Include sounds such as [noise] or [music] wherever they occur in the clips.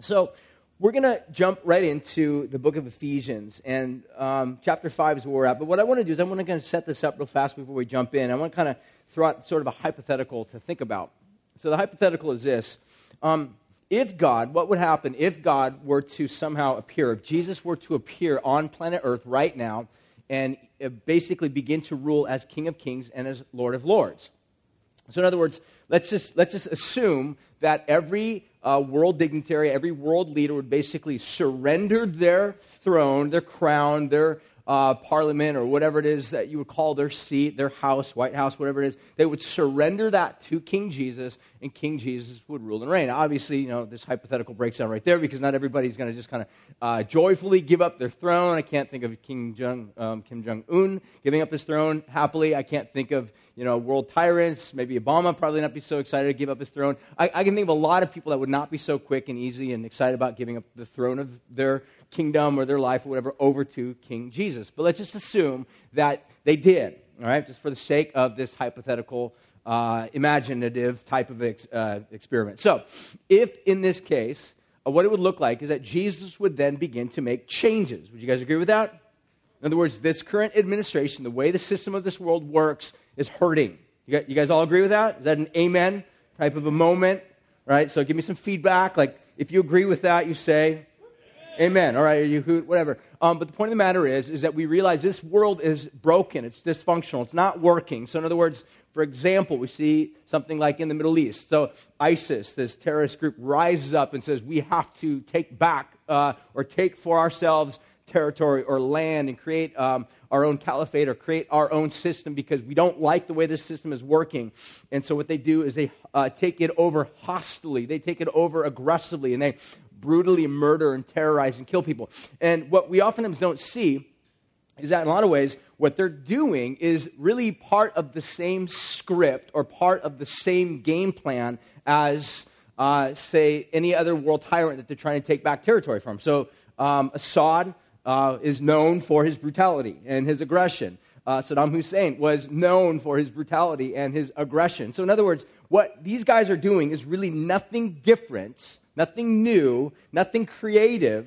So, we're going to jump right into the book of Ephesians, and um, chapter 5 is where we're at. But what I want to do is I want to kind of set this up real fast before we jump in. I want to kind of throw out sort of a hypothetical to think about. So, the hypothetical is this um, If God, what would happen if God were to somehow appear, if Jesus were to appear on planet Earth right now and uh, basically begin to rule as King of Kings and as Lord of Lords? So, in other words, let's just, let's just assume that every uh, world dignitary, every world leader would basically surrender their throne, their crown, their uh, parliament, or whatever it is that you would call their seat, their house, White House, whatever it is. They would surrender that to King Jesus, and King Jesus would rule and reign. Obviously, you know, this hypothetical breaks down right there because not everybody's going to just kind of uh, joyfully give up their throne. I can't think of King Jong, um, Kim Jong Un giving up his throne happily. I can't think of you know, world tyrants. Maybe Obama probably not be so excited to give up his throne. I, I, can think of a lot of people that would not be so quick and easy and excited about giving up the throne of their kingdom or their life or whatever over to King Jesus. But let's just assume that they did, all right, just for the sake of this hypothetical, uh, imaginative type of ex, uh, experiment. So, if in this case, uh, what it would look like is that Jesus would then begin to make changes. Would you guys agree with that? In other words, this current administration, the way the system of this world works, is hurting. You guys, you guys all agree with that? Is that an amen type of a moment? Right? So give me some feedback. Like, if you agree with that, you say, Amen. All right, you hoot, whatever. Um, but the point of the matter is, is that we realize this world is broken. It's dysfunctional. It's not working. So, in other words, for example, we see something like in the Middle East. So, ISIS, this terrorist group, rises up and says, we have to take back uh, or take for ourselves territory or land and create um, our own caliphate or create our own system because we don't like the way this system is working. And so what they do is they uh, take it over hostilely, they take it over aggressively, and they brutally murder and terrorize and kill people. And what we oftentimes don't see is that in a lot of ways, what they're doing is really part of the same script or part of the same game plan as, uh, say, any other world tyrant that they're trying to take back territory from. So, um, Assad uh, is known for his brutality and his aggression. Uh, Saddam Hussein was known for his brutality and his aggression. So, in other words, what these guys are doing is really nothing different, nothing new, nothing creative,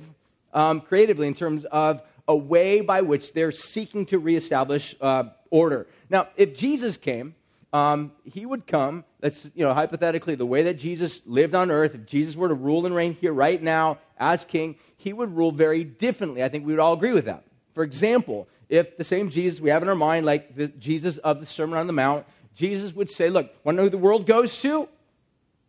um, creatively in terms of a way by which they're seeking to reestablish uh, order. Now, if Jesus came, um, he would come. That's you know hypothetically the way that Jesus lived on earth. If Jesus were to rule and reign here right now as king, he would rule very differently. I think we would all agree with that. For example, if the same Jesus we have in our mind, like the Jesus of the Sermon on the Mount, Jesus would say, Look, want to know who the world goes to?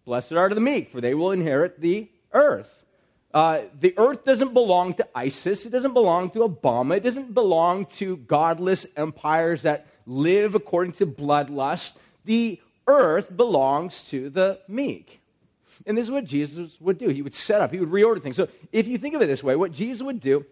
Blessed are the meek, for they will inherit the earth. Uh, the earth doesn't belong to ISIS. It doesn't belong to Obama. It doesn't belong to godless empires that live according to bloodlust. The earth belongs to the meek. And this is what Jesus would do. He would set up, he would reorder things. So if you think of it this way, what Jesus would do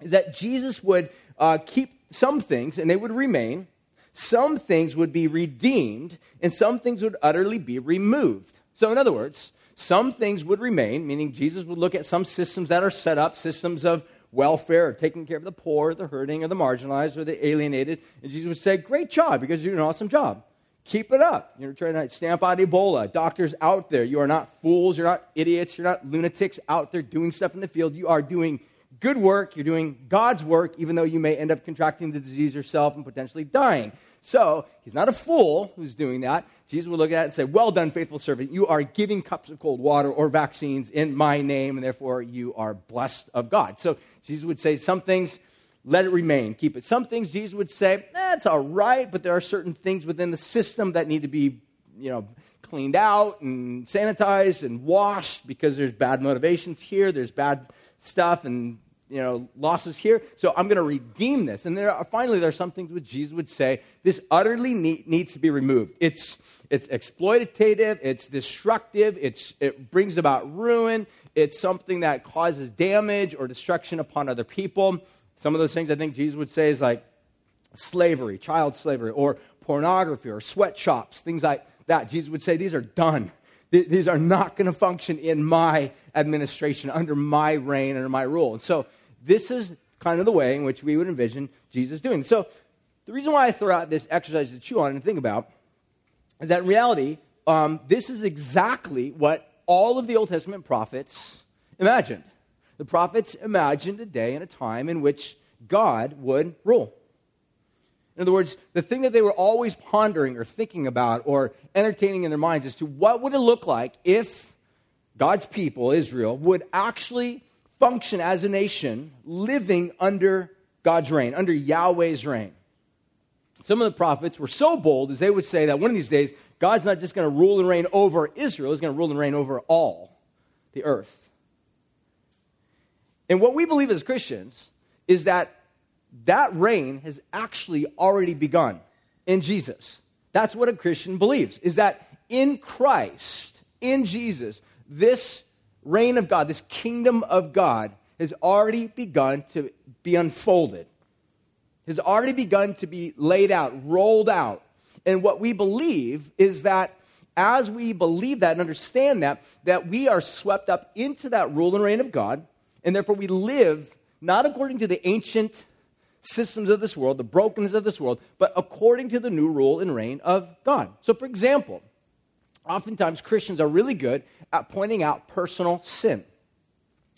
is that Jesus would uh, keep some things and they would remain, some things would be redeemed, and some things would utterly be removed. So, in other words, some things would remain, meaning Jesus would look at some systems that are set up, systems of welfare, or taking care of the poor, the hurting, or the marginalized, or the alienated. And Jesus would say, Great job, because you're doing an awesome job. Keep it up. You're trying to stamp out Ebola. Doctors out there, you are not fools, you're not idiots, you're not lunatics out there doing stuff in the field. You are doing good work, you're doing God's work, even though you may end up contracting the disease yourself and potentially dying. So, he's not a fool who's doing that. Jesus would look at it and say, Well done, faithful servant. You are giving cups of cold water or vaccines in my name, and therefore you are blessed of God. So, Jesus would say some things let it remain, keep it. Some things Jesus would say, that's eh, all right, but there are certain things within the system that need to be, you know, cleaned out and sanitized and washed because there's bad motivations here, there's bad stuff and you know losses here. So I'm going to redeem this. And there are, finally there are some things which Jesus would say this utterly need, needs to be removed. It's it's exploitative, it's destructive, it's, it brings about ruin, it's something that causes damage or destruction upon other people. Some of those things I think Jesus would say is like slavery, child slavery, or pornography, or sweatshops, things like that. Jesus would say these are done. These are not going to function in my administration, under my reign, under my rule. And so this is kind of the way in which we would envision Jesus doing. So the reason why I throw out this exercise to chew on and think about is that in reality, um, this is exactly what all of the Old Testament prophets imagined. The prophets imagined a day and a time in which God would rule. In other words, the thing that they were always pondering or thinking about or entertaining in their minds as to what would it look like if God's people, Israel, would actually function as a nation living under God's reign, under Yahweh's reign. Some of the prophets were so bold as they would say that one of these days, God's not just going to rule and reign over Israel, he's going to rule and reign over all the earth. And what we believe as Christians is that that reign has actually already begun in Jesus. That's what a Christian believes, is that in Christ, in Jesus, this reign of God, this kingdom of God, has already begun to be unfolded, has already begun to be laid out, rolled out. And what we believe is that as we believe that and understand that, that we are swept up into that rule and reign of God, and therefore we live not according to the ancient systems of this world, the brokenness of this world, but according to the new rule and reign of God. So, for example, oftentimes Christians are really good at pointing out personal sin.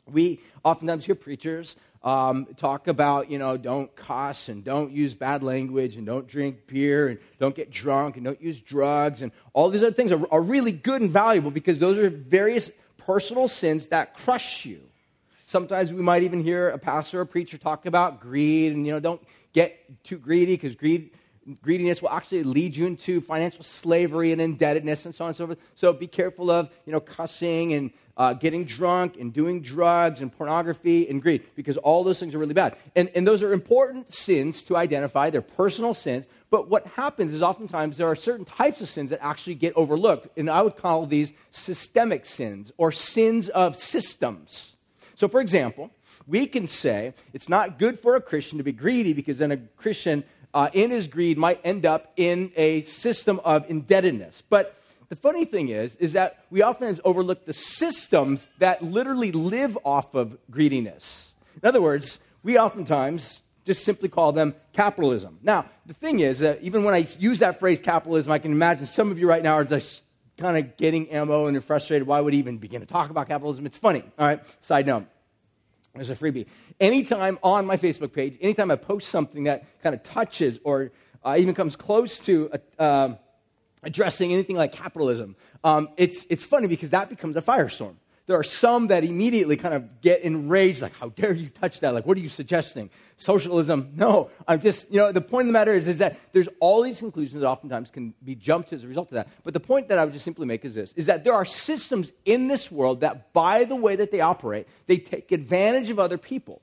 We oftentimes hear preachers um, talk about, you know, don't cuss and don't use bad language and don't drink beer and don't get drunk and don't use drugs and all these other things are, are really good and valuable because those are various personal sins that crush you. Sometimes we might even hear a pastor or a preacher talk about greed and, you know, don't get too greedy because greed greediness will actually lead you into financial slavery and indebtedness and so on and so forth. So be careful of, you know, cussing and uh, getting drunk and doing drugs and pornography and greed because all those things are really bad. And, and those are important sins to identify. They're personal sins. But what happens is oftentimes there are certain types of sins that actually get overlooked. And I would call these systemic sins or sins of systems. So, for example, we can say it's not good for a Christian to be greedy because then a Christian uh, in his greed might end up in a system of indebtedness. But the funny thing is, is that we often overlook the systems that literally live off of greediness. In other words, we oftentimes just simply call them capitalism. Now, the thing is, uh, even when I use that phrase capitalism, I can imagine some of you right now are just kind of getting ammo and you're frustrated. Why would he even begin to talk about capitalism? It's funny. All right, side note. There's a freebie. Anytime on my Facebook page, anytime I post something that kind of touches or uh, even comes close to uh, addressing anything like capitalism, um, it's, it's funny because that becomes a firestorm. There are some that immediately kind of get enraged, like, how dare you touch that? Like, what are you suggesting? Socialism? No, I'm just, you know, the point of the matter is, is that there's all these conclusions that oftentimes can be jumped as a result of that. But the point that I would just simply make is this, is that there are systems in this world that, by the way that they operate, they take advantage of other people.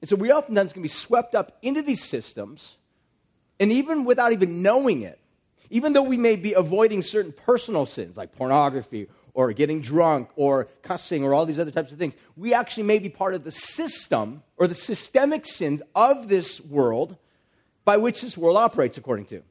And so we oftentimes can be swept up into these systems, and even without even knowing it, even though we may be avoiding certain personal sins like pornography or getting drunk or cussing or all these other types of things. We actually may be part of the system or the systemic sins of this world by which this world operates according to.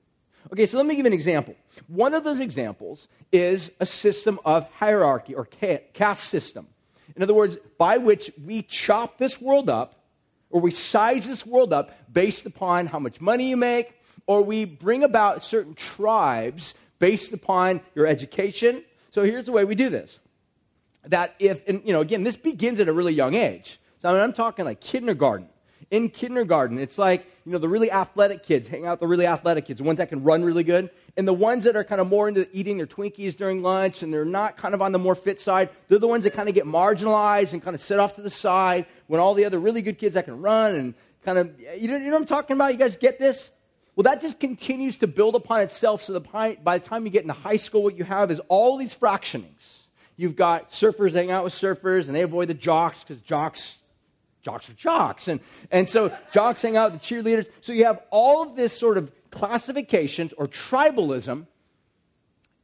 Okay, so let me give an example. One of those examples is a system of hierarchy or caste system. In other words, by which we chop this world up or we size this world up based upon how much money you make, or we bring about certain tribes based upon your education, so here's the way we do this. That if, and you know, again, this begins at a really young age. So I mean, I'm talking like kindergarten. In kindergarten, it's like, you know, the really athletic kids hang out the really athletic kids, the ones that can run really good. And the ones that are kind of more into eating their Twinkies during lunch and they're not kind of on the more fit side, they're the ones that kind of get marginalized and kind of sit off to the side when all the other really good kids that can run and kind of, you know, you know what I'm talking about? You guys get this? Well, that just continues to build upon itself so that by the time you get into high school, what you have is all these fractionings. You've got surfers hang out with surfers, and they avoid the jocks because jocks, jocks are jocks. And, and so jocks hang out with the cheerleaders. So you have all of this sort of classifications or tribalism,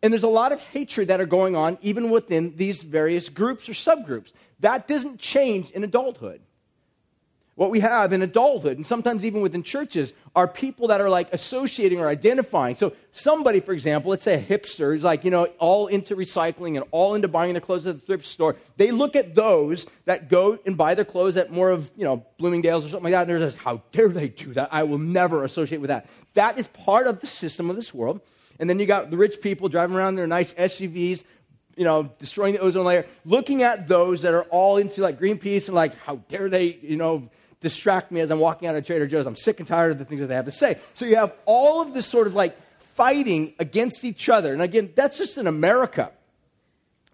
and there's a lot of hatred that are going on even within these various groups or subgroups. That doesn't change in adulthood. What we have in adulthood, and sometimes even within churches, are people that are like associating or identifying. So, somebody, for example, let's say a hipster is like, you know, all into recycling and all into buying their clothes at the thrift store. They look at those that go and buy their clothes at more of, you know, Bloomingdale's or something like that, and they're just, how dare they do that? I will never associate with that. That is part of the system of this world. And then you got the rich people driving around their nice SUVs, you know, destroying the ozone layer, looking at those that are all into like Greenpeace and like, how dare they, you know, distract me as I'm walking out of Trader Joe's. I'm sick and tired of the things that they have to say. So you have all of this sort of like fighting against each other. And again, that's just in America.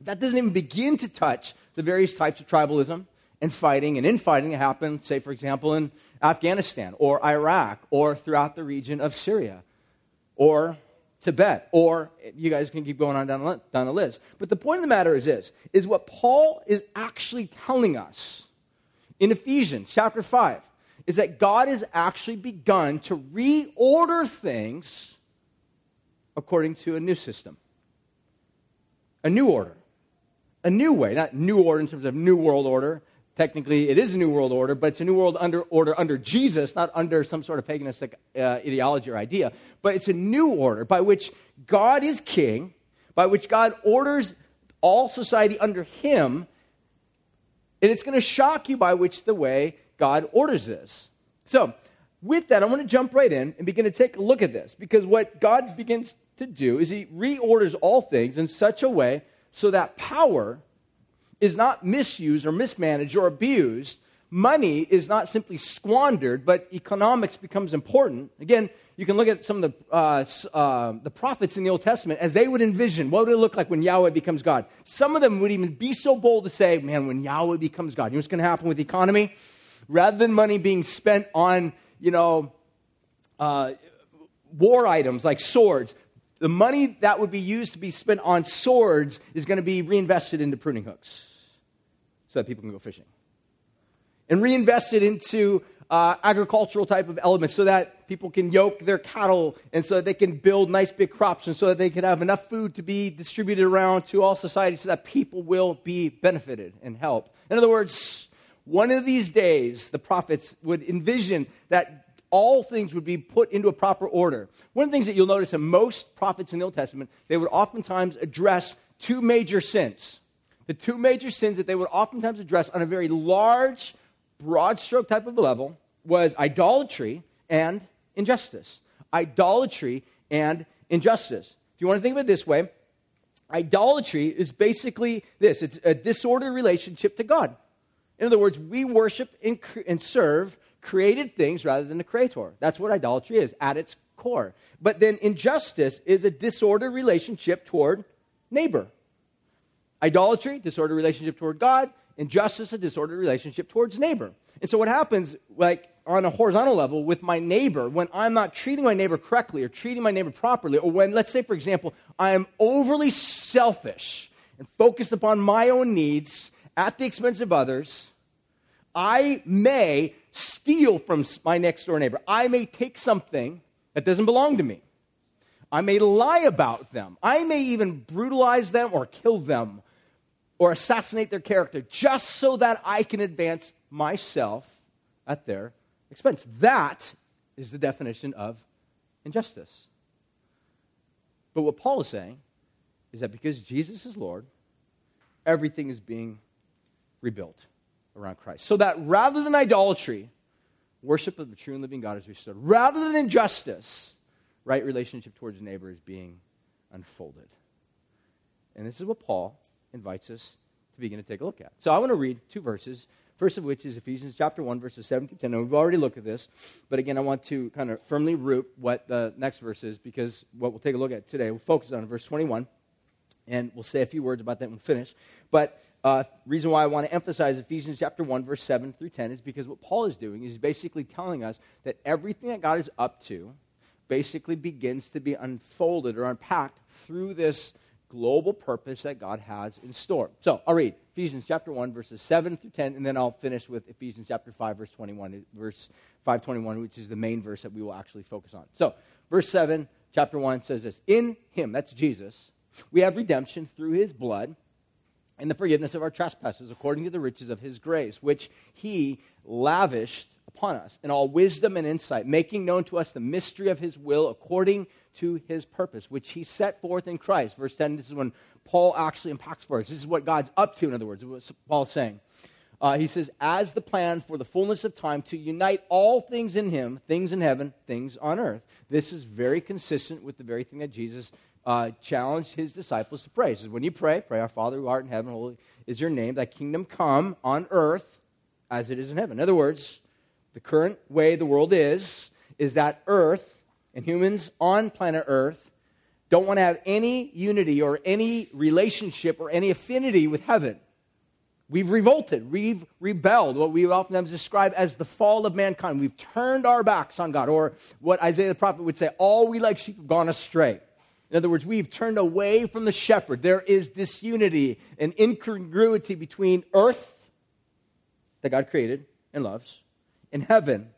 That doesn't even begin to touch the various types of tribalism and fighting and infighting that happen, say, for example, in Afghanistan or Iraq or throughout the region of Syria or Tibet, or you guys can keep going on down, the list. But the point of the matter is this, is what Paul is actually telling us in Ephesians chapter 5 is that God has actually begun to reorder things according to a new system, a new order, a new way, not new order in terms of new world order, Technically, it is a new world order, but it's a new world under, order under Jesus, not under some sort of paganistic uh, ideology or idea. But it's a new order by which God is king, by which God orders all society under him. And it's going to shock you by which the way God orders this. So, with that, I want to jump right in and begin to take a look at this because what God begins to do is he reorders all things in such a way so that power is not misused or mismanaged or abused. Money is not simply squandered, but economics becomes important. Again, you can look at some of the, uh, uh, the prophets in the Old Testament as they would envision what would it look like when Yahweh becomes God. Some of them would even be so bold to say, man, when Yahweh becomes God, you know what's going to happen with the economy? Rather than money being spent on, you know, uh, war items like swords, the money that would be used to be spent on swords is going to be reinvested into pruning hooks so that people can go fishing. And reinvest it into uh, agricultural type of elements so that people can yoke their cattle and so that they can build nice big crops and so that they can have enough food to be distributed around to all society so that people will be benefited and helped. In other words, one of these days, the prophets would envision that all things would be put into a proper order. One of the things that you'll notice in most prophets in the Old Testament, they would oftentimes address two major sins the two major sins that they would oftentimes address on a very large, broad stroke type of level was idolatry and injustice. Idolatry and injustice. If you want to think of it this way, idolatry is basically this it's a disordered relationship to God. In other words, we worship and, and serve created things rather than the creator. That's what idolatry is at its core. But then injustice is a disordered relationship toward neighbor. Idolatry, disordered relationship toward God. Injustice, a disordered relationship towards neighbor. And so what happens, like on a horizontal level with my neighbor, when I'm not treating my neighbor correctly or treating my neighbor properly, or when, let's say, for example, I am overly selfish and focused upon my own needs at the expense of others, I may steal from my next door neighbor. I may take something that doesn't belong to me. I may lie about them. I may even brutalize them or kill them or assassinate their character just so that I can advance myself at their expense. That is the definition of injustice. But what Paul is saying is that because Jesus is Lord, everything is being rebuilt around Christ. So that rather than idolatry, worship of the true and living God is restored. Rather than injustice, right relationship towards neighbor is being unfolded. And this is what Paul invites us to begin to take a look at. So I want to read two verses. First of which is Ephesians chapter 1, verses 7 to 10. And we've already looked at this, but again, I want to kind of firmly root what the next verse is because what we'll take a look at today, we'll focus on verse 21, and we'll say a few words about that when we finish. But uh, reason why I want to emphasize Ephesians chapter 1, verse 7 through 10 is because what Paul is doing is basically telling us that everything that God is up to basically begins to be unfolded or unpacked through this global purpose that God has in store. So I'll read Ephesians chapter 1, verses 7 through 10, and then I'll finish with Ephesians chapter 5, verse 21, verse 521, which is the main verse that we will actually focus on. So, verse 7, chapter 1 says this In him, that's Jesus, we have redemption through his blood and the forgiveness of our trespasses according to the riches of his grace, which he lavished upon us in all wisdom and insight, making known to us the mystery of his will according to his purpose, which he set forth in Christ. Verse 10, this is when Paul actually impacts for us. This is what God's up to, in other words, what Paul's saying. Uh, he says, as the plan for the fullness of time to unite all things in him, things in heaven, things on earth. This is very consistent with the very thing that Jesus uh, challenged his disciples to pray. He says, When you pray, pray, Our Father who art in heaven, holy is your name, thy kingdom come on earth as it is in heaven. In other words, the current way the world is, is that earth and humans on planet earth don't want to have any unity or any relationship or any affinity with heaven. We've revolted. We've rebelled, what we oftentimes describe as the fall of mankind. We've turned our backs on God, or what Isaiah the prophet would say, all we like sheep have gone astray. In other words, we've turned away from the shepherd. There is disunity and incongruity between earth that God created and loves in heaven,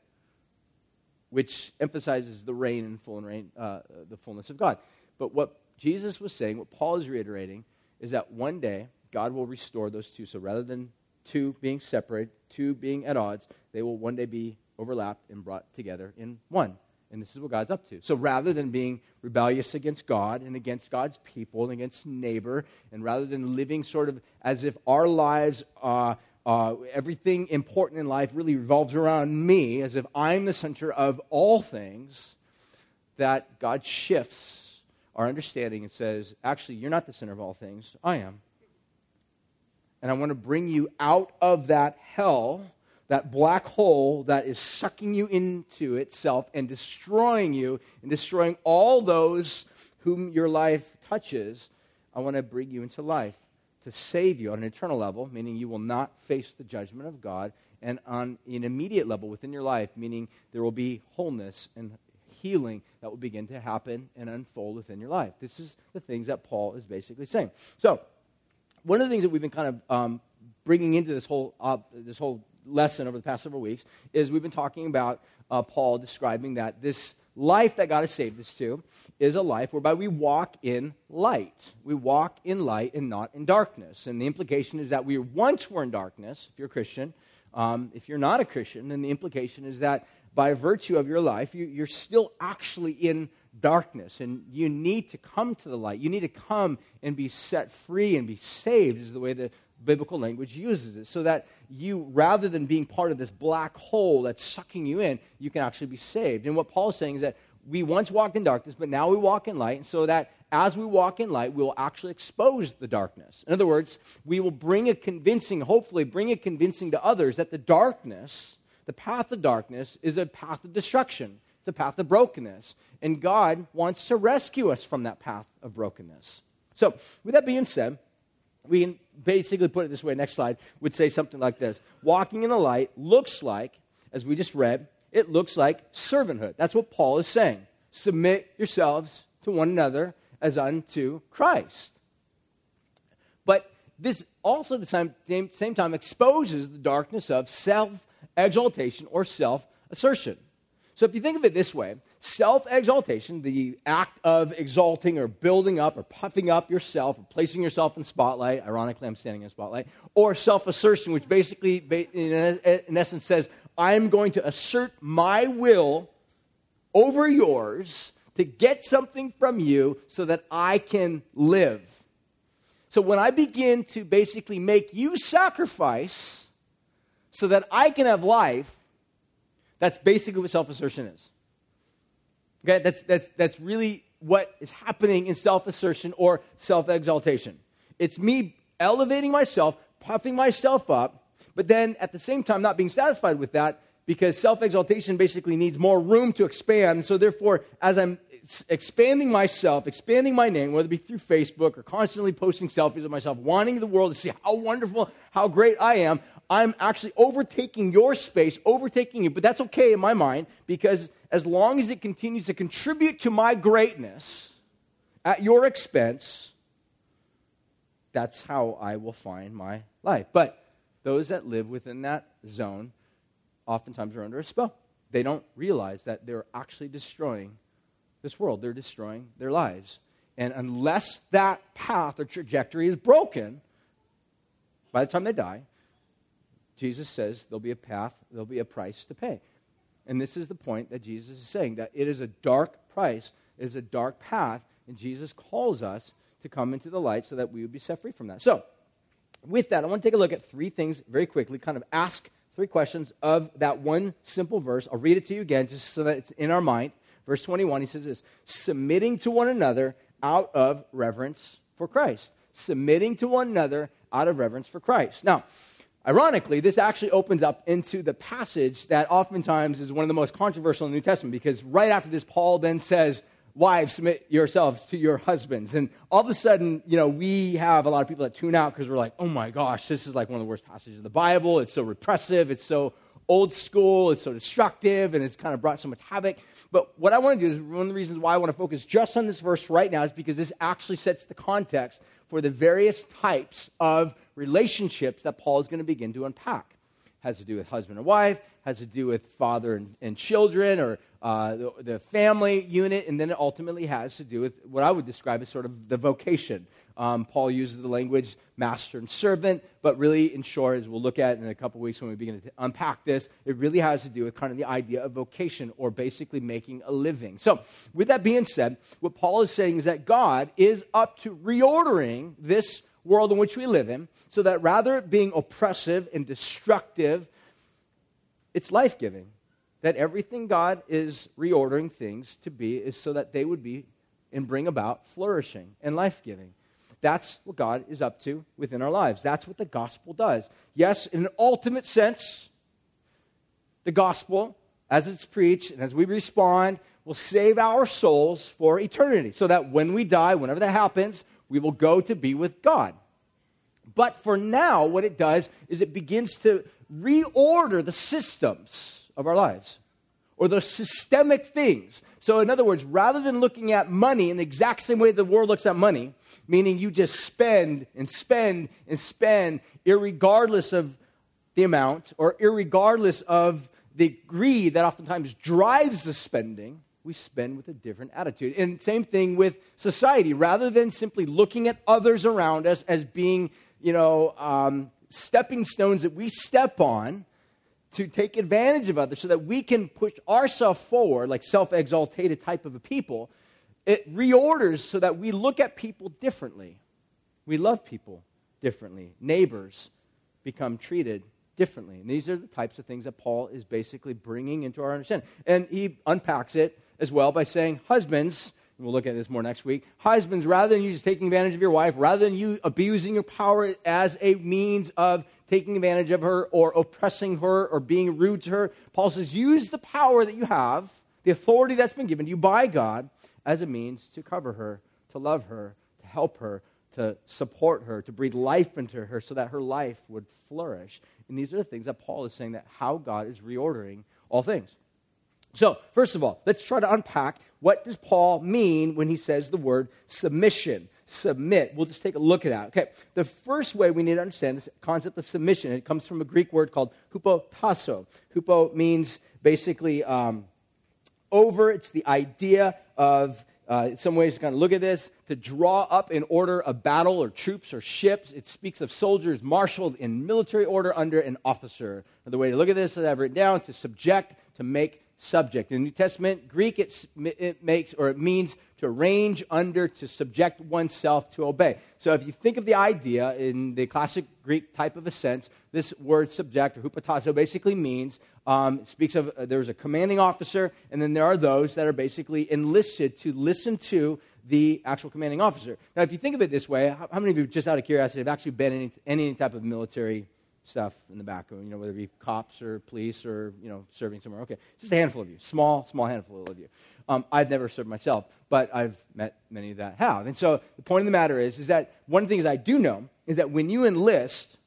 which emphasizes the reign and full and reign, uh, the fullness of God. But what Jesus was saying, what Paul is reiterating, is that one day God will restore those two. So rather than two being separate, two being at odds, they will one day be overlapped and brought together in one. And this is what God's up to. So rather than being rebellious against God and against God's people and against neighbor, and rather than living sort of as if our lives, uh, uh, everything important in life really revolves around me, as if I'm the center of all things, that God shifts our understanding and says, actually, you're not the center of all things, I am. And I want to bring you out of that hell that black hole that is sucking you into itself and destroying you and destroying all those whom your life touches, I want to bring you into life to save you on an eternal level, meaning you will not face the judgment of God, and on an immediate level within your life, meaning there will be wholeness and healing that will begin to happen and unfold within your life. This is the things that Paul is basically saying. So, one of the things that we've been kind of um, bringing into this whole, uh, this whole lesson over the past several weeks is we've been talking about uh, Paul describing that this life that God has saved us to is a life whereby we walk in light. We walk in light and not in darkness. And the implication is that we once were in darkness, if you're a Christian. Um, if you're not a Christian, then the implication is that by virtue of your life, you, you're still actually in darkness and you need to come to the light. You need to come and be set free and be saved, is the way the biblical language uses it. So that you, rather than being part of this black hole that's sucking you in, you can actually be saved. And what Paul is saying is that we once walked in darkness, but now we walk in light, and so that as we walk in light, we will actually expose the darkness. In other words, we will bring a convincing, hopefully, bring a convincing to others that the darkness, the path of darkness, is a path of destruction. It's a path of brokenness. And God wants to rescue us from that path of brokenness. So, with that being said, we basically put it this way next slide would say something like this. Walking in the light looks like as we just read it looks like servanthood. That's what paul is saying. Submit yourselves to one another as unto christ. But this also at the same, same time exposes the darkness of self exaltation or self assertion so if you think of it this way, self exaltation, the act of exalting or building up or puffing up yourself or placing yourself in spotlight, ironically, I'm standing in spotlight, or self assertion, which basically, in essence, says, I'm going to assert my will over yours to get something from you so that I can live. So when I begin to basically make you sacrifice so that I can have life, that's basically what self assertion is. Okay, that's, that's, that's really what is happening in self assertion or self exaltation. It's me elevating myself, puffing myself up, but then at the same time not being satisfied with that because self exaltation basically needs more room to expand. So, therefore, as I'm expanding myself, expanding my name, whether it be through Facebook or constantly posting selfies of myself, wanting the world to see how wonderful, how great I am, I'm actually overtaking your space, overtaking you. But that's okay in my mind because as long as it continues to contribute to my greatness at your expense, that's how I will find my life. But those that live within that zone oftentimes are under a spell. They don't realize that they're actually destroying this world, they're destroying their lives. And unless that path or trajectory is broken, by the time they die, Jesus says there'll be a path, there'll be a price to pay. And this is the point that Jesus is saying that it is a dark price, it is a dark path, and Jesus calls us to come into the light so that we would be set free from that. So, with that, I want to take a look at three things very quickly, kind of ask three questions of that one simple verse. I'll read it to you again just so that it's in our mind. Verse 21, he says this submitting to one another out of reverence for Christ. Submitting to one another out of reverence for Christ. Now, Ironically, this actually opens up into the passage that oftentimes is one of the most controversial in the New Testament because right after this, Paul then says, Wives, submit yourselves to your husbands. And all of a sudden, you know, we have a lot of people that tune out because we're like, oh my gosh, this is like one of the worst passages in the Bible. It's so repressive, it's so old school, it's so destructive, and it's kind of brought so much havoc. But what I want to do is one of the reasons why I want to focus just on this verse right now is because this actually sets the context for the various types of relationships that Paul is going to begin to unpack. Has to do with husband and wife, has to do with father and, and children, or uh, the, the, family unit, and then it ultimately has to do with what I would describe as sort of the vocation. Um, Paul uses the language master and servant, but really, in short, as we'll look at in a couple weeks when we begin to unpack this, it really has to do with kind of the idea of vocation or basically making a living. So, with that being said, what Paul is saying is that God is up to reordering this world in which we live in, so that rather being oppressive and destructive, it's life giving. That everything God is reordering things to be is so that they would be and bring about flourishing and life giving. That's what God is up to within our lives. That's what the gospel does. Yes, in an ultimate sense, the gospel, as it's preached and as we respond, will save our souls for eternity. So that when we die, whenever that happens, we will go to be with God. But for now, what it does is it begins to reorder the systems of our lives or the systemic things. So, in other words, rather than looking at money in the exact same way the world looks at money, meaning you just spend and spend and spend, regardless of the amount or regardless of the greed that oftentimes drives the spending, we spend with a different attitude. And same thing with society. Rather than simply looking at others around us as being, you know, um, stepping stones that we step on to take advantage of others so that we can push ourselves forward, like self exaltated type of a people, it reorders so that we look at people differently. We love people differently. Neighbors become treated differently. And these are the types of things that Paul is basically bringing into our understanding. And he unpacks it as well by saying, Husbands, we'll look at this more next week. Husbands, rather than you just taking advantage of your wife, rather than you abusing your power as a means of taking advantage of her or oppressing her or being rude to her, Paul says, use the power that you have, the authority that's been given to you by God, as a means to cover her, to love her, to help her, to support her, to breathe life into her so that her life would flourish. And these are the things that Paul is saying that how God is reordering all things. So, first of all, let's try to unpack what does Paul mean when he says the word submission? Submit. We'll just take a look at that. Okay. The first way we need to understand this concept of submission, it comes from a Greek word called hupotasso. Hupo means basically um, over. It's the idea of uh, in some ways, kind of look at this to draw up in order a battle or troops or ships. It speaks of soldiers marshaled in military order under an officer. Another way to look at this is I've written down to subject, to make subject. In the New Testament, Greek, it makes or it means to arrange under, to subject oneself to obey. So if you think of the idea in the classic Greek type of a sense, this word subject or hupotasso basically means um, speaks of uh, there's a commanding officer, and then there are those that are basically enlisted to listen to the actual commanding officer. Now, if you think of it this way, how, how many of you, just out of curiosity, have actually been in any, any type of military stuff in the back, you know, whether it be cops or police or, you know, serving somewhere. Okay, just a handful of you, small, small handful of you. Um, I've never served myself, but I've met many that have. And so the point of the matter is, is that one of the things I do know is that when you enlist,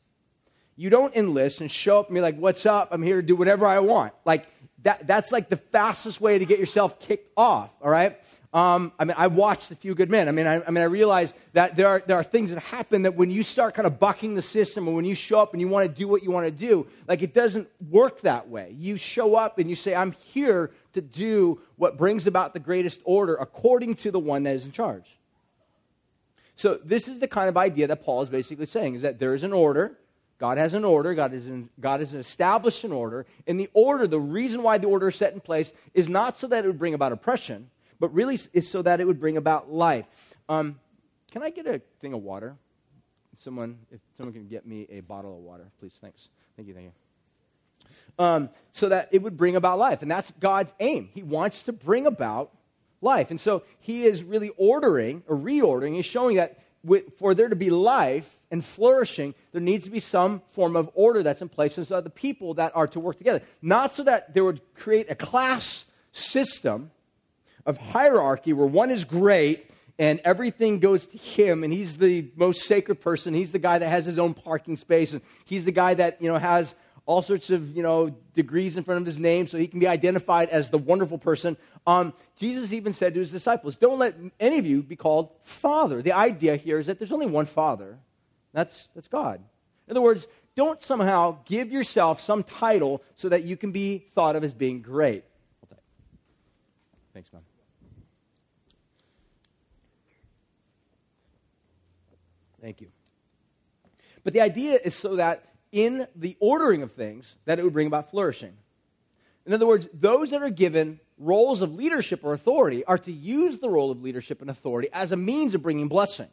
you don't enlist and show up and be like, what's up? I'm here to do whatever I want. Like, that, that's like the fastest way to get yourself kicked off, all right? Um, I mean, I watched A Few Good Men. I mean, I, I, mean, I realized that there are, there are things that happen that when you start kind of bucking the system or when you show up and you want to do what you want to do, like it doesn't work that way. You show up and you say, I'm here to do what brings about the greatest order according to the one that is in charge. So this is the kind of idea that Paul is basically saying, is that there is an order. God has an order. God, is in, God has established an order. And the order, the reason why the order is set in place is not so that it would bring about oppression, but really is so that it would bring about life. Um, can I get a thing of water? Someone, if someone can get me a bottle of water, please. Thanks. Thank you. Thank you. Um, so that it would bring about life, and that's God's aim. He wants to bring about life. And so he is really ordering or reordering, he's showing that for there to be life and flourishing, there needs to be some form of order that's in place and so the people that are to work together. Not so that there would create a class system of hierarchy where one is great and everything goes to him and he's the most sacred person. He's the guy that has his own parking space and he's the guy that you know has all sorts of you know degrees in front of his name so he can be identified as the wonderful person. Um, jesus even said to his disciples don't let any of you be called father. The idea here is that there's only one father. That's, that's god. In other words don't somehow give yourself some title so that you can be thought of as being great. Thanks man Thank you. But the idea is so that in the ordering of things, that it would bring about flourishing. In other words, those that are given roles of leadership or authority are to use the role of leadership and authority as a means of bringing blessing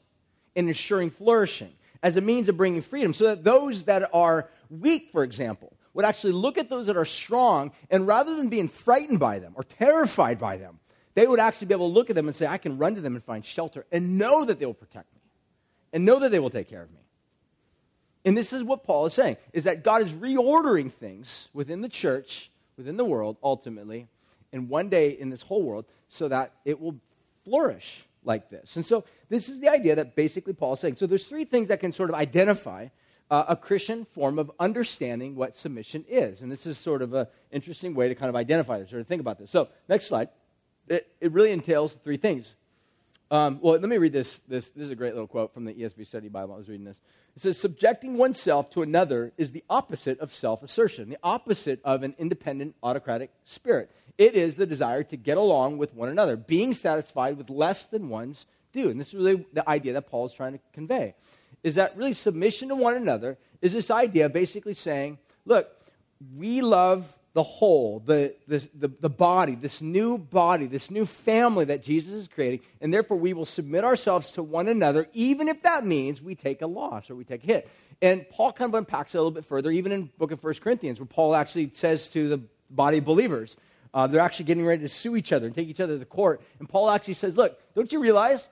and ensuring flourishing, as a means of bringing freedom, so that those that are weak, for example, would actually look at those that are strong, and rather than being frightened by them or terrified by them, they would actually be able to look at them and say, I can run to them and find shelter and know that they will protect me and know that they will take care of me. And this is what Paul is saying is that God is reordering things within the church, within the world ultimately, and one day in this whole world so that it will flourish like this. And so this is the idea that basically Paul is saying. So there's three things that can sort of identify uh, a Christian form of understanding what submission is. And this is sort of an interesting way to kind of identify this or to think about this. So next slide. It, it really entails three things. Um, well, let me read this, this. This is a great little quote from the ESV Study Bible. I was reading this. It says, Subjecting oneself to another is the opposite of self assertion, the opposite of an independent autocratic spirit. It is the desire to get along with one another, being satisfied with less than one's due. And this is really the idea that Paul is trying to convey. Is that really submission to one another is this idea basically saying, look, we love the whole, the, the, the, the, body, this new body, this new family that Jesus is creating, and therefore we will submit ourselves to one another, even if that means we take a loss or we take a hit. And Paul kind of unpacks it a little bit further, even in book of 1 Corinthians, where Paul actually says to the body of believers, uh, they're actually getting ready to sue each other and take each other to court. And Paul actually says, look, don't you realize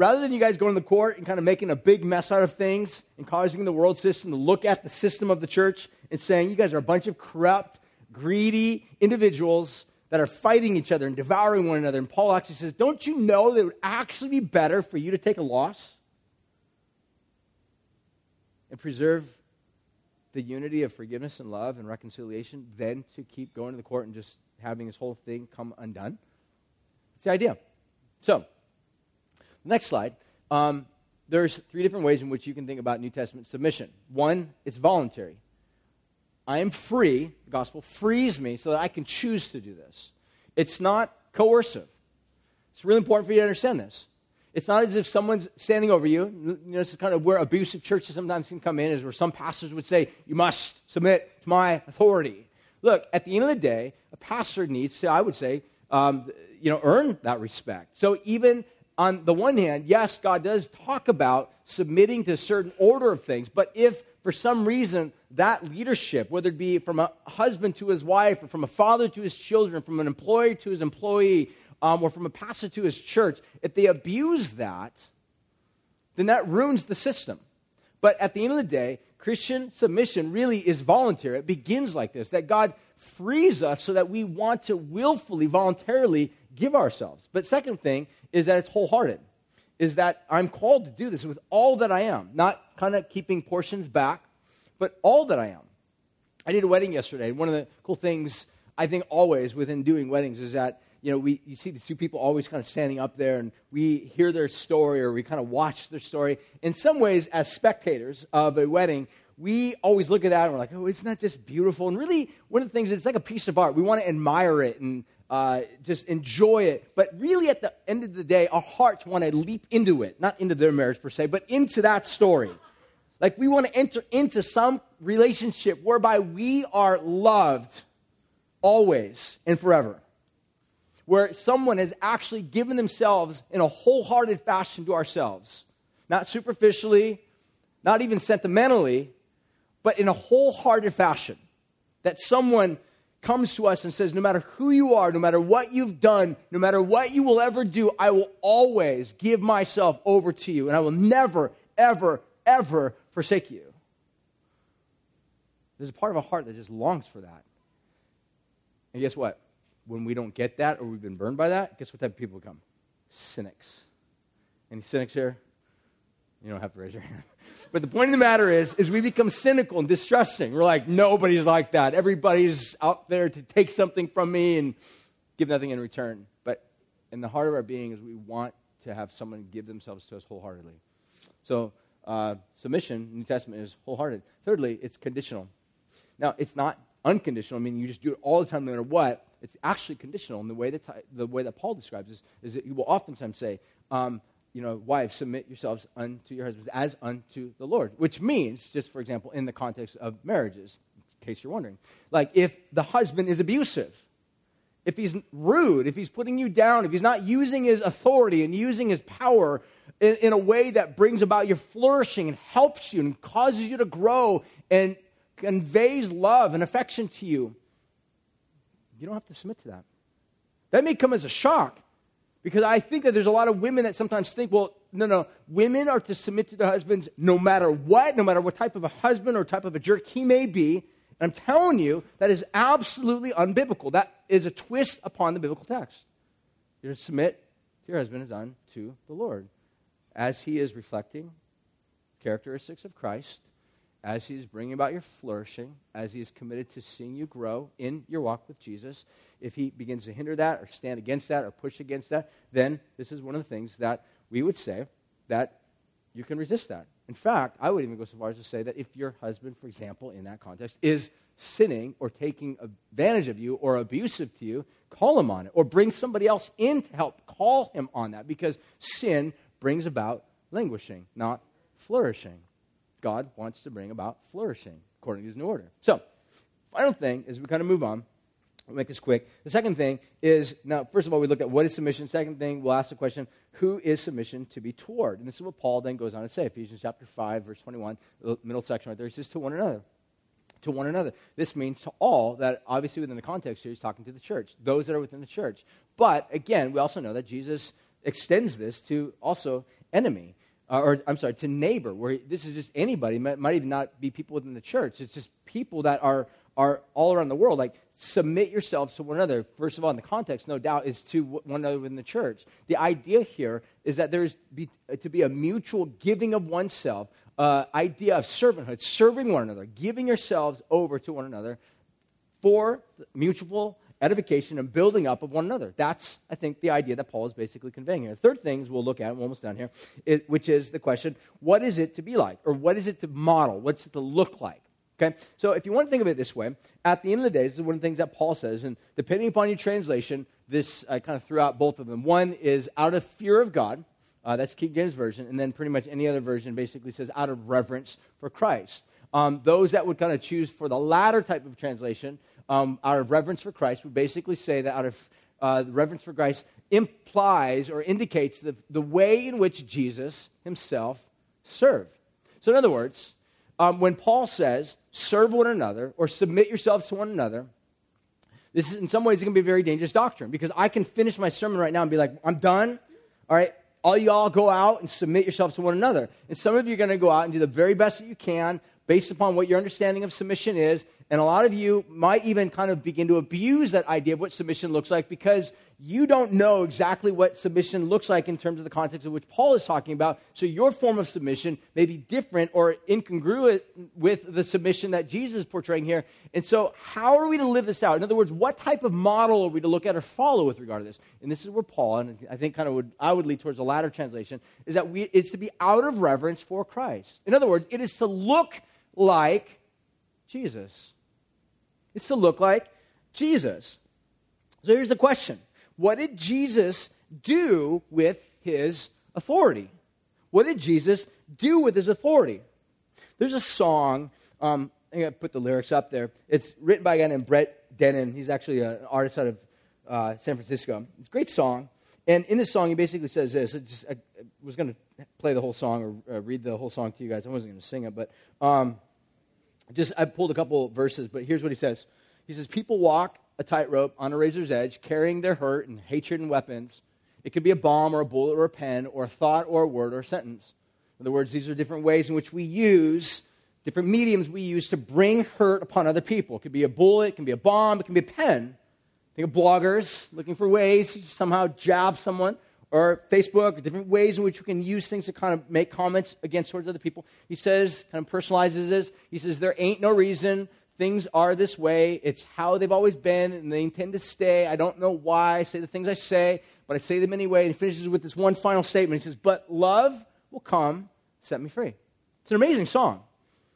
rather than you guys going to the court and kind of making a big mess out of things and causing the world system to look at the system of the church and saying, you guys are a bunch of corrupt, greedy individuals that are fighting each other and devouring one another. And Paul actually says, don't you know that it would actually be better for you to take a loss and preserve the unity of forgiveness and love and reconciliation than to keep going to the court and just having this whole thing come undone? It's the idea. So, Next slide. Um, there's three different ways in which you can think about New Testament submission. One, it's voluntary. I am free, the gospel frees me so that I can choose to do this. It's not coercive. It's really important for you to understand this. It's not as if someone's standing over you. You know, this is kind of where abusive churches sometimes can come in, is where some pastors would say, You must submit to my authority. Look, at the end of the day, a pastor needs to, I would say, um, you know, earn that respect. So even on the one hand, yes, God does talk about submitting to a certain order of things, but if for some reason that leadership, whether it be from a husband to his wife, or from a father to his children, from an employer to his employee, um, or from a pastor to his church, if they abuse that, then that ruins the system. But at the end of the day, Christian submission really is voluntary. It begins like this that God frees us so that we want to willfully, voluntarily give ourselves. But second thing is that it's wholehearted, is that I'm called to do this with all that I am, not kind of keeping portions back, but all that I am. I did a wedding yesterday. One of the cool things I think always within doing weddings is that you know we you see these two people always kind of standing up there and we hear their story or we kind of watch their story. In some ways, as spectators of a wedding, we always look at that and we're like, oh, isn't that just beautiful. And really, one of the things, it's like a piece of art. We want to admire it and uh, just enjoy it. But really, at the end of the day, our hearts want to leap into it, not into their marriage per se, but into that story. Like we want to enter into some relationship whereby we are loved always and forever. Where someone has actually given themselves in a wholehearted fashion to ourselves. Not superficially, not even sentimentally, but in a wholehearted fashion. That someone comes to us and says, No matter who you are, no matter what you've done, no matter what you will ever do, I will always give myself over to you, and I will never, ever, ever forsake you. There's a part of our heart that just longs for that. And guess what? When we don't get that or we've been burned by that, guess what type of people become? Cynics. Any cynics here? You don't have to raise your hand. [laughs] But the point of the matter is, is we become cynical and distrusting. We're like, nobody's like that. Everybody's out there to take something from me and give nothing in return. But in the heart of our being is we want to have someone give themselves to us wholeheartedly. So uh, submission, New Testament, is wholehearted. Thirdly, it's conditional. Now, it's not unconditional, I mean, you just do it all the time no matter what. It's actually conditional. And the way that, the way that Paul describes this is that he will oftentimes say, um, you know, wives, submit yourselves unto your husbands as unto the Lord, which means, just for example, in the context of marriages, in case you're wondering, like if the husband is abusive, if he's rude, if he's putting you down, if he's not using his authority and using his power in, in, a way that brings about your flourishing and helps you and causes you to grow and conveys love and affection to you, you don't have to submit to that. That may come as a shock because I think that there's a lot of women that sometimes think, well, no, no, women are to submit to their husbands no matter what, no matter what type of a husband or type of a jerk he may be. And I'm telling you, that is absolutely unbiblical. That is a twist upon the biblical text. You're to submit to your husband as unto the Lord, as he is reflecting characteristics of Christ as He's bringing about your flourishing, as He is committed to seeing you grow in your walk with Jesus, if He begins to hinder that or stand against that or push against that, then this is one of the things that we would say that you can resist that. In fact, I would even go so far as to say that if your husband, for example, in that context, is sinning or taking advantage of you or abusive to you, call him on it or bring somebody else in to help call him on that because sin brings about languishing, not flourishing. God wants to bring about flourishing according to his new order. So, final thing is we kind of move on. We'll make this quick. The second thing is now, first of all, we look at what is submission. Second thing, we'll ask the question, who is submission to be toward? And this is what Paul then goes on to say, Ephesians chapter 5, verse 21, the middle section right there. He says, to one another. To one another. This means to all that, obviously, within the context here, he's talking to the church, those that are within the church. But again, we also know that Jesus extends this to also enemy or I'm sorry, to neighbor, where this is just anybody, might, even not be people within the church. It's just people that are, are all around the world. Like, submit yourselves to one another. First of all, in the context, no doubt, is to one another within the church. The idea here is that there's be, uh, to be a mutual giving of oneself, uh, idea of servanthood, serving one another, giving yourselves over to one another for mutual edification and building up of one another. That's, I think, the idea that Paul is basically conveying here. The third things we'll look at, we're almost done here, which is the question what is it to be like? Or what is it to model? What's it to look like? Okay? So if you want to think of it this way, at the end of the day, this is one of the things that Paul says, and depending upon your translation, this I kind of threw out both of them. One is out of fear of God. Uh, that's King James Version. And then pretty much any other version basically says out of reverence for Christ. Um, those that would kind of choose for the latter type of translation um, out of reverence for Christ would basically say that out of uh, reverence for Christ implies or indicates the, the way in which Jesus himself served. So, in other words, um, when Paul says, serve one another or submit yourselves to one another, this is in some ways going to be a very dangerous doctrine because I can finish my sermon right now and be like, I'm done. All right, all y'all go out and submit yourselves to one another. And some of you are going to go out and do the very best that you can based upon what your understanding of submission is and a lot of you might even kind of begin to abuse that idea of what submission looks like because you don't know exactly what submission looks like in terms of the context of which Paul is talking about. So your form of submission may be different or incongruent with the submission that Jesus is portraying here. And so, how are we to live this out? In other words, what type of model are we to look at or follow with regard to this? And this is where Paul, and I think kind of would I would lead towards the latter translation, is that we, it's to be out of reverence for Christ. In other words, it is to look like Jesus. It's to look like Jesus. So here's the question What did Jesus do with his authority? What did Jesus do with his authority? There's a song, um, I'm going to put the lyrics up there. It's written by a guy named Brett Dennen. He's actually an artist out of uh, San Francisco. It's a great song. And in this song, he basically says this. Just, I was going to play the whole song or uh, read the whole song to you guys. I wasn't going to sing it, but um, just I pulled a couple verses, but here's what he says. He says, People walk a tightrope on a razor's edge, carrying their hurt and hatred and weapons. It could be a bomb or a bullet or a pen or a thought or a word or a sentence. In other words, these are different ways in which we use, different mediums we use to bring hurt upon other people. It could be a bullet, it can be a bomb, it can be a pen. Think of bloggers looking for ways to somehow jab someone, or Facebook, different ways in which we can use things to kind of make comments against towards other people. He says, kind of personalizes this. He says, There ain't no reason things are this way. It's how they've always been, and they intend to stay. I don't know why I say the things I say, but I say them anyway. And he finishes with this one final statement. He says, But love will come, set me free. It's an amazing song.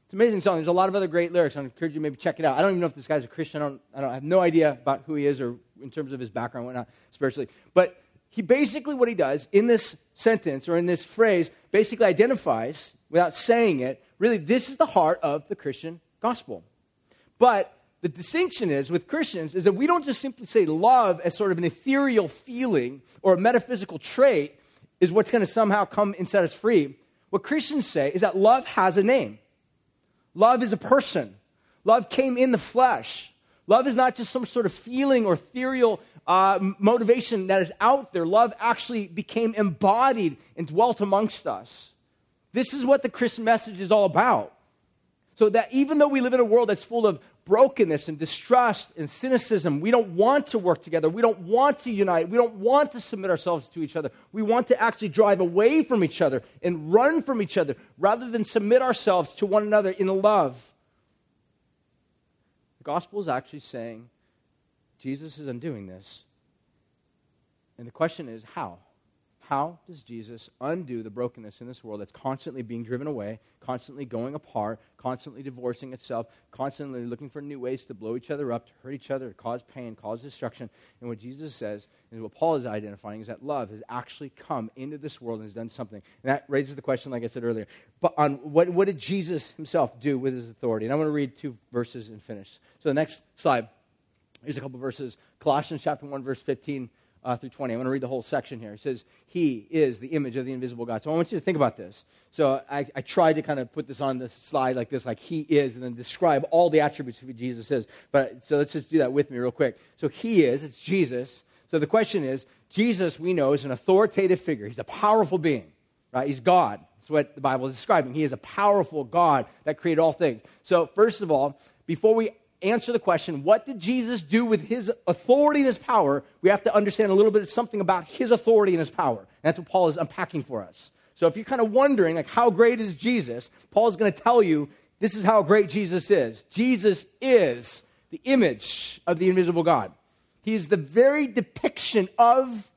It's an amazing song. There's a lot of other great lyrics. I encourage you maybe check it out. I don't even know if this guy's a Christian. I, don't, I, don't, I have no idea about who he is or in terms of his background, whatnot, spiritually. But he basically, what he does in this sentence or in this phrase, basically identifies, without saying it, really, this is the heart of the Christian gospel. But the distinction is with Christians is that we don't just simply say love as sort of an ethereal feeling or a metaphysical trait is what's going to somehow come and set us free. What Christians say is that love has a name. Love is a person. Love came in the flesh. Love is not just some sort of feeling or ethereal uh, motivation that is out there. Love actually became embodied and dwelt amongst us. This is what the Christian message is all about. So that even though we live in a world that's full of brokenness and distrust and cynicism. We don't want to work together. We don't want to unite. We don't want to submit ourselves to each other. We want to actually drive away from each other and run from each other rather than submit ourselves to one another in love. The gospel is actually saying Jesus is undoing this. And the question is how? How does Jesus undo the brokenness in this world that's constantly being driven away, constantly going apart, constantly divorcing itself, constantly looking for new ways to blow each other up, to hurt each other, to cause pain, cause destruction? And what Jesus says, and what Paul is identifying, is that love has actually come into this world and has done something. And that raises the question, like I said earlier, but on what, what did Jesus himself do with his authority? And I want to read two verses and finish. So the next slide, here's a couple verses. Colossians chapter 1, verse 15 uh, through 20. I'm going to read the whole section here. It says, He is the image of the invisible God. So I want you to think about this. So I, I tried to kind of put this on the slide like this, like He is, and then describe all the attributes of who Jesus is. But so let's just do that with me real quick. So He is, it's Jesus. So the question is, Jesus, we know, is an authoritative figure. He's a powerful being, right? He's God. That's what the Bible is describing. He is a powerful God that created all things. So, first of all, before we answer the question, what did Jesus do with his authority and his power? We have to understand a little bit of something about his authority and his power. And that's what Paul is unpacking for us. So if you're kind of wondering, like, how great is Jesus? Paul is going to tell you this is how great Jesus is. Jesus is the image of the invisible God. He is the very depiction of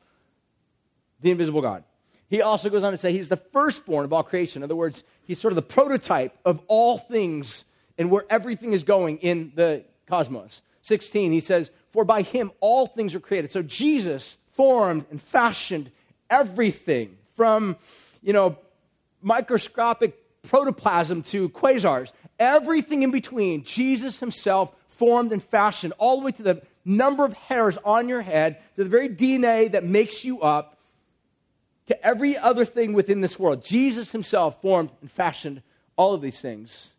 the invisible God. He also goes on to say he's the firstborn of all creation. In other words, he's sort of the prototype of all things and where everything is going in the cosmos. 16, he says, For by him all things are created. So Jesus formed and fashioned everything from, you know, microscopic protoplasm to quasars. Everything in between, Jesus himself formed and fashioned, all the way to the number of hairs on your head, to the very DNA that makes you up, to every other thing within this world. Jesus himself formed and fashioned all of these things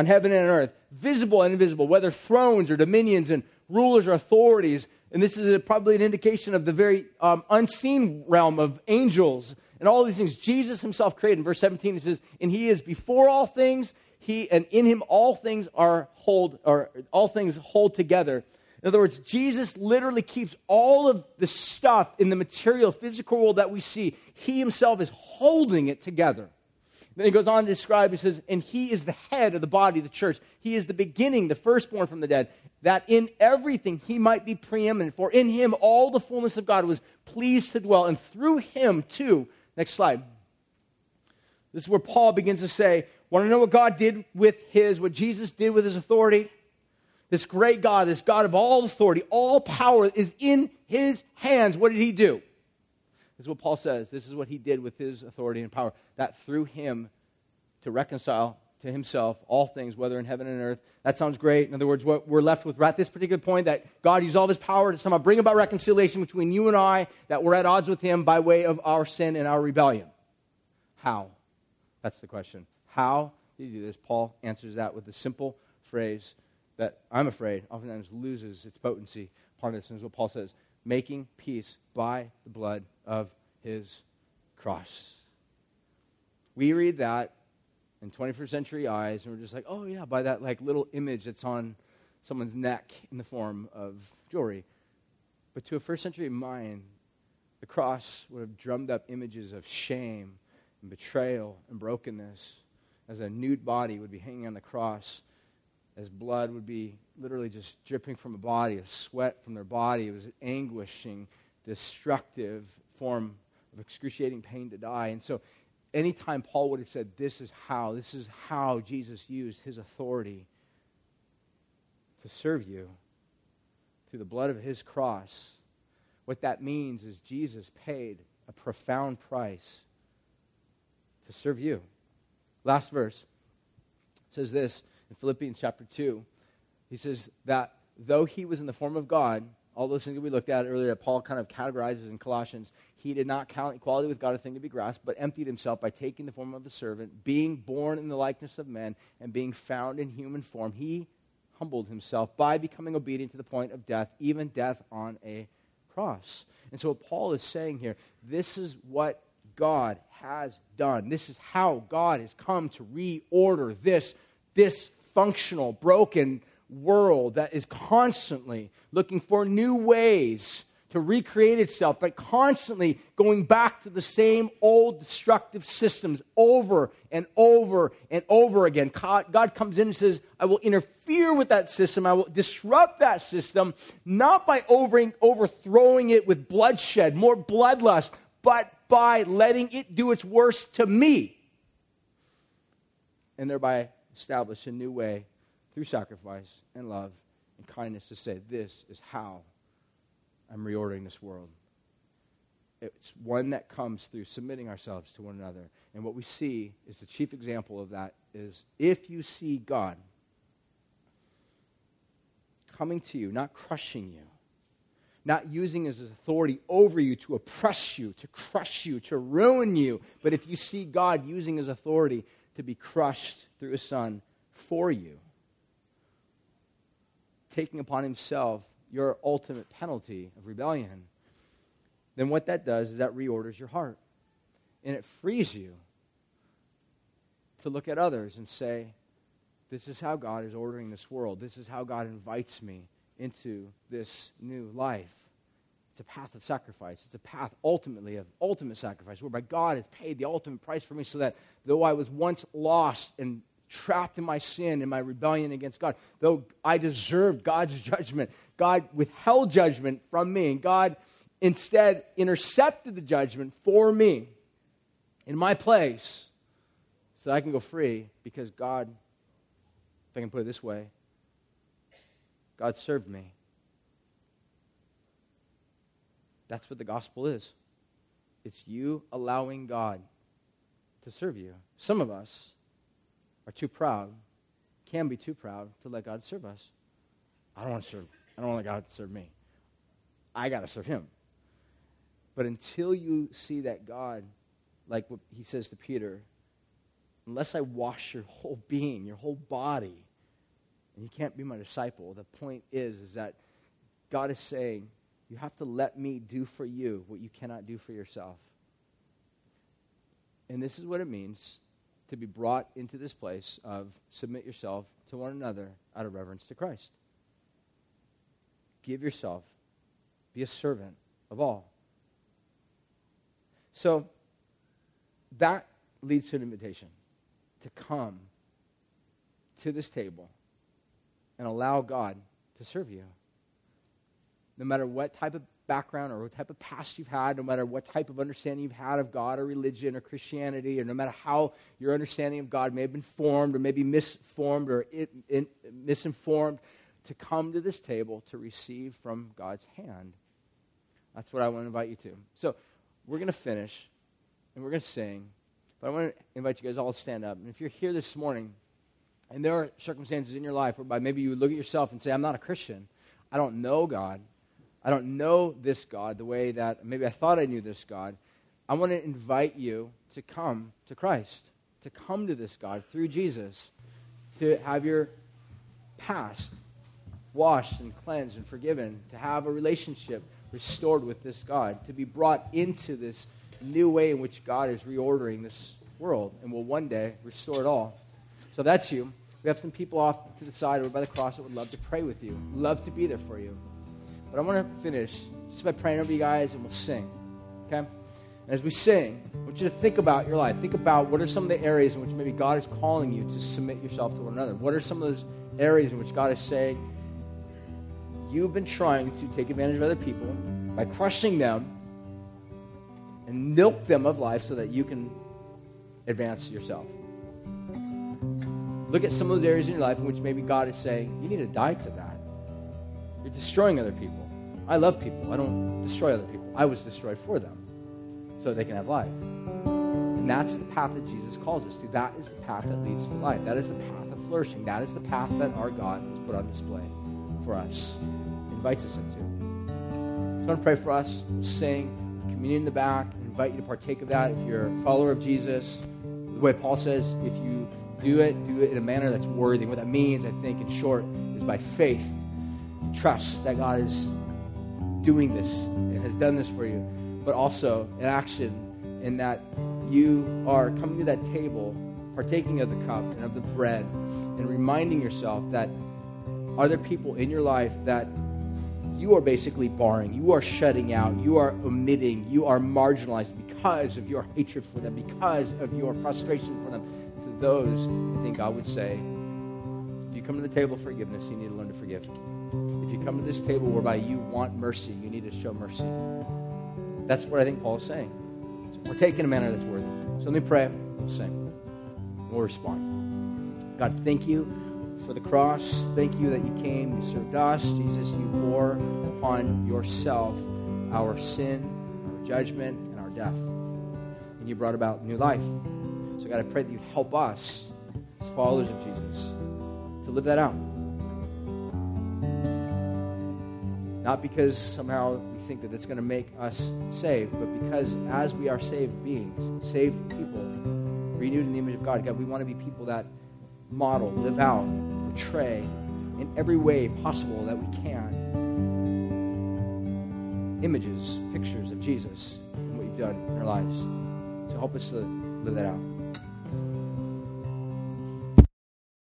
on heaven and earth, visible and invisible, whether thrones or dominions and rulers or authorities. And this is a, probably an indication of the very um, unseen realm of angels and all these things Jesus himself created. In verse 17, he says, And he is before all things, he and in him all things are hold or all things hold together. In other words, Jesus literally keeps all of the stuff in the material, physical world that we see. He himself is holding it together. Then he goes on to describe, he says, and he is the head of the body of the church. He is the beginning, the firstborn from the dead, that in everything he might be preeminent. For in him all the fullness of God was pleased to dwell, and through him too. Next slide. This is where Paul begins to say, Want to know what God did with his, what Jesus did with his authority? This great God, this God of all authority, all power is in his hands. What did he do? This is what Paul says. This is what he did with his authority and power. That through him to reconcile to himself all things, whether in heaven and earth. That sounds great. In other words, what we're left with at this particular point that God used all his power to somehow bring about reconciliation between you and I, that we're at odds with him by way of our sin and our rebellion. How? That's the question. How did he do this? Paul answers that with the simple phrase that I'm afraid oftentimes loses its potency upon us. Is what Paul says making peace by the blood of his cross. We read that in 21st century eyes, and we're just like, oh, yeah, by that like little image that's on someone's neck in the form of jewelry. But to a first century mind, the cross would have drummed up images of shame and betrayal and brokenness as a nude body would be hanging on the cross, as blood would be literally just dripping from a body, of sweat from their body. It was an anguishing, destructive form of excruciating pain to die. And so, anytime Paul would have said, This is how, this is how Jesus used his authority to serve you through the blood of his cross, what that means is Jesus paid a profound price to serve you. Last verse says this in Philippians chapter 2. He says that though he was in the form of God, all those things that we looked at earlier that Paul kind of categorizes in Colossians, he did not count equality with God a thing to be grasped, but emptied himself by taking the form of a servant, being born in the likeness of men, and being found in human form. He humbled himself by becoming obedient to the point of death, even death on a cross. And so, what Paul is saying here, this is what God has done. This is how God has come to reorder this, this dysfunctional, broken world that is constantly looking for new ways to recreate itself, but constantly going back to the same old destructive systems over and over and over again. God comes in and says, I will interfere with that system. I will disrupt that system, not by over- overthrowing it with bloodshed, more bloodlust, but by letting it do its worst to me. And thereby establish a new way through sacrifice and love and kindness to say, This is how I'm reordering this world. It's one that comes through submitting ourselves to one another. And what we see is the chief example of that is if you see God coming to you, not crushing you, not using his authority over you to oppress you, to crush you, to ruin you, but if you see God using his authority to be crushed through his son for you, taking upon himself your ultimate penalty of rebellion, then what that does is that reorders your heart. And it frees you to look at others and say, This is how God is ordering this world. This is how God invites me into this new life. It's a path of sacrifice. It's a path ultimately of ultimate sacrifice, whereby God has paid the ultimate price for me so that though I was once lost and trapped in my sin and my rebellion against God, though I deserved God's [laughs] judgment, God withheld judgment from me, and God instead intercepted the judgment for me in my place so that I can go free because God, if I can put it this way, God served me. That's what the gospel is. It's you allowing God to serve you. Some of us are too proud, can be too proud to let God serve us. I don't want to serve. I don't want God to serve me. I got to serve Him. But until you see that God, like what He says to Peter, unless I wash your whole being, your whole body, and you can't be my disciple. The point is, is that God is saying, you have to let me do for you what you cannot do for yourself. And this is what it means to be brought into this place of submit yourself to one another out of reverence to Christ. Give yourself, be a servant of all. So that leads to an invitation to come to this table and allow God to serve you. No matter what type of background or what type of past you've had, no matter what type of understanding you've had of God or religion or Christianity, or no matter how your understanding of God may have been formed or maybe misformed or it, it, misinformed, to come to this table to receive from God's hand. That's what I want to invite you to. So we're going to finish and we're going to sing, but I want to invite you guys all to stand up. And if you're here this morning, and there are circumstances in your life whereby maybe you look at yourself and say, I'm not a Christian. I don't know God. I don't know this God the way that maybe I thought I knew this God. I want to invite you to come to Christ, to come to this God through Jesus, to have your past washed and cleansed and forgiven, to have a relationship restored with this God, to be brought into this new way in which God is reordering this world and will one day restore it all. So that's you. We have some people off to the side over by the cross that would love to pray with you, love to be there for you. But I want to finish just by praying over you guys and we'll sing. Okay? And as we sing, I want you to think about your life. Think about what are some of the areas in which maybe God is calling you to submit yourself to one another. What are some of those areas in which God is saying, you've been trying to take advantage of other people by crushing them and milk them of life so that you can advance yourself. Look at some of those areas in your life in which maybe God is saying, you need to die to that. You're destroying other people. I love people. I don't destroy other people. I was destroyed for them so they can have life. And that's the path that Jesus calls us to. That is the path that leads to life. That is the path of flourishing. That is the path that our God has put on display for us, invites us into. So I want to pray for us, sing, communion in the back, invite you to partake of that. If you're a follower of Jesus, the way Paul says, if you do it, do it in a manner that's worthy. What that means, I think, in short, is by faith. Trust that God is doing this and has done this for you, but also in action, in that you are coming to that table, partaking of the cup and of the bread, and reminding yourself that are there people in your life that you are basically barring, you are shutting out, you are omitting, you are marginalizing because of your hatred for them, because of your frustration for them. To those, I think God would say, if you come to the table of forgiveness, you need to learn to forgive. If you come to this table whereby you want mercy, you need to show mercy. That's what I think Paul is saying. So we're taking a manner that's worthy. So let me pray. We'll sing. We'll respond. God, thank you for the cross. Thank you that you came, you served us. Jesus, you bore upon yourself our sin, our judgment, and our death. And you brought about new life. So, God, I pray that you help us as followers of Jesus to live that out. Not because somehow we think that it's going to make us saved, but because as we are saved beings, saved people, renewed in the image of God, God, we want to be people that model, live out, portray in every way possible that we can images, pictures of Jesus and what you've done in our lives. So help us to live that out.